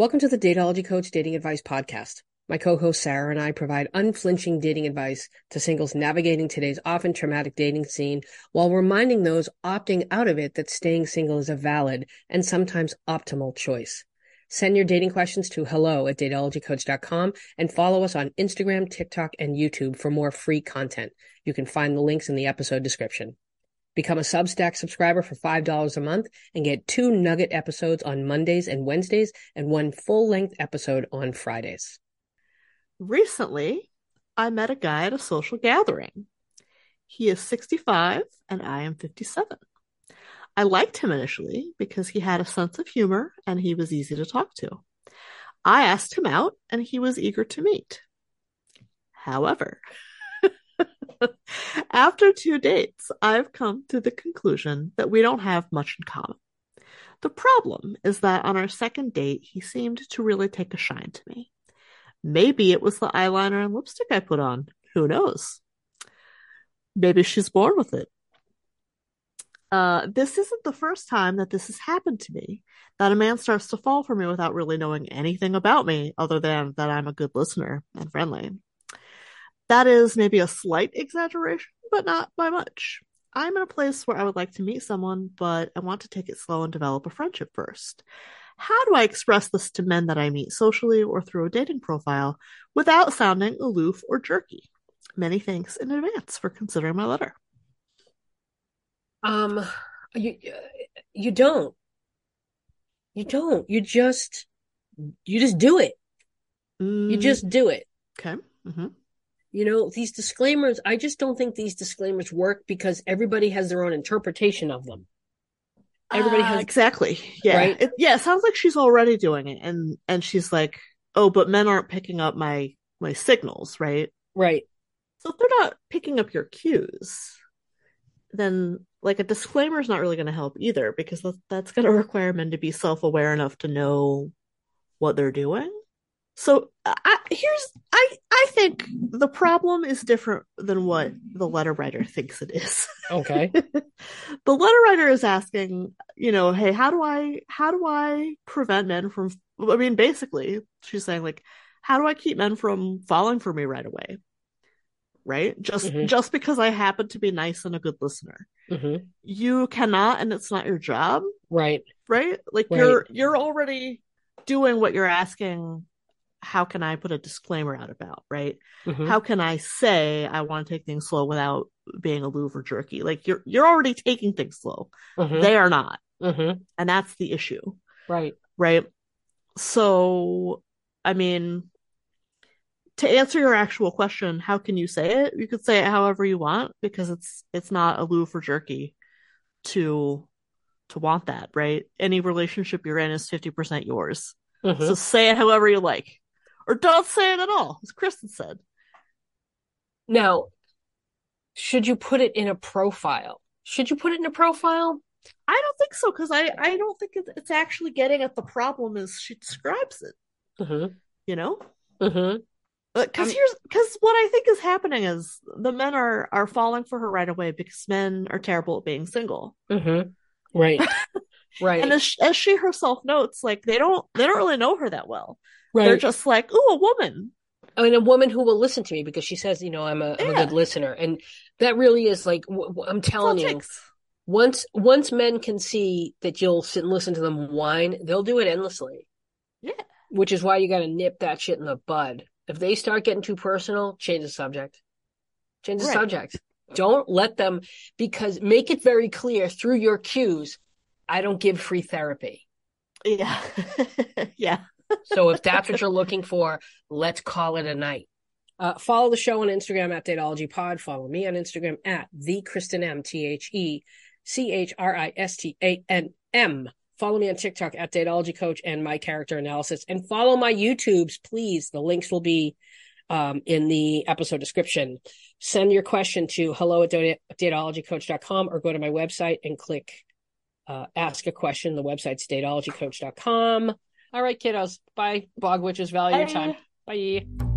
Welcome to the Dateology Coach Dating Advice Podcast. My co-host Sarah and I provide unflinching dating advice to singles navigating today's often traumatic dating scene while reminding those opting out of it that staying single is a valid and sometimes optimal choice. Send your dating questions to hello at dateologycoach.com and follow us on Instagram, TikTok, and YouTube for more free content. You can find the links in the episode description. Become a Substack subscriber for $5 a month and get two nugget episodes on Mondays and Wednesdays and one full length episode on Fridays. Recently, I met a guy at a social gathering. He is 65 and I am 57. I liked him initially because he had a sense of humor and he was easy to talk to. I asked him out and he was eager to meet. However, After two dates, I've come to the conclusion that we don't have much in common. The problem is that on our second date, he seemed to really take a shine to me. Maybe it was the eyeliner and lipstick I put on. Who knows? Maybe she's born with it. Uh, this isn't the first time that this has happened to me. That a man starts to fall for me without really knowing anything about me other than that I'm a good listener and friendly. That is maybe a slight exaggeration, but not by much. I'm in a place where I would like to meet someone, but I want to take it slow and develop a friendship first. How do I express this to men that I meet socially or through a dating profile without sounding aloof or jerky? Many thanks in advance for considering my letter. Um, you you don't, you don't. You just you just do it. Mm. You just do it. Okay. Mm-hmm. You know, these disclaimers, I just don't think these disclaimers work because everybody has their own interpretation of them. Everybody uh, has exactly. Yeah. Right? It, yeah, it sounds like she's already doing it and and she's like, "Oh, but men aren't picking up my my signals, right?" Right. So if they're not picking up your cues, then like a disclaimer is not really going to help either because that's going to require men to be self-aware enough to know what they're doing so I, here's I I think the problem is different than what the letter writer thinks it is. Okay. the letter writer is asking, you know, hey, how do I how do I prevent men from I mean basically she's saying like how do I keep men from falling for me right away? Right? Just mm-hmm. just because I happen to be nice and a good listener. Mm-hmm. You cannot and it's not your job. Right. Right? Like right. you're you're already doing what you're asking how can I put a disclaimer out about, right? Mm-hmm. How can I say I want to take things slow without being aloof or jerky? Like you're you're already taking things slow. Mm-hmm. They are not. Mm-hmm. And that's the issue. Right. Right. So I mean to answer your actual question, how can you say it? You could say it however you want because it's it's not aloof or jerky to to want that, right? Any relationship you're in is 50% yours. Mm-hmm. So say it however you like or don't say it at all, as Kristen said. Now, should you put it in a profile? Should you put it in a profile? I don't think so because I I don't think it's actually getting at the problem as she describes it. Mm-hmm. You know. Mm-hmm. Because here's because what I think is happening is the men are are falling for her right away because men are terrible at being single. Mm-hmm. Right. right. And as, as she herself notes, like they don't they don't really know her that well. Right. They're just like, oh, a woman. I mean, a woman who will listen to me because she says, you know, I'm a, am a good listener, and that really is like I'm telling you. Once once men can see that you'll sit and listen to them whine, they'll do it endlessly. Yeah. Which is why you got to nip that shit in the bud. If they start getting too personal, change the subject. Change the right. subject. Don't let them because make it very clear through your cues. I don't give free therapy. Yeah. yeah so if that's what you're looking for, let's call it a night. Uh, follow the show on Instagram at Dateology Pod. Follow me on Instagram at the Kristen M T H E C H R I S T A N M. Follow me on TikTok at Dateology Coach and my character analysis. And follow my YouTubes, please. The links will be um, in the episode description. Send your question to hello at dateologycoach.com or go to my website and click uh, ask a question. The website's dateologycoach.com. All right, kiddos. Bye. Bog witches value your time. Bye.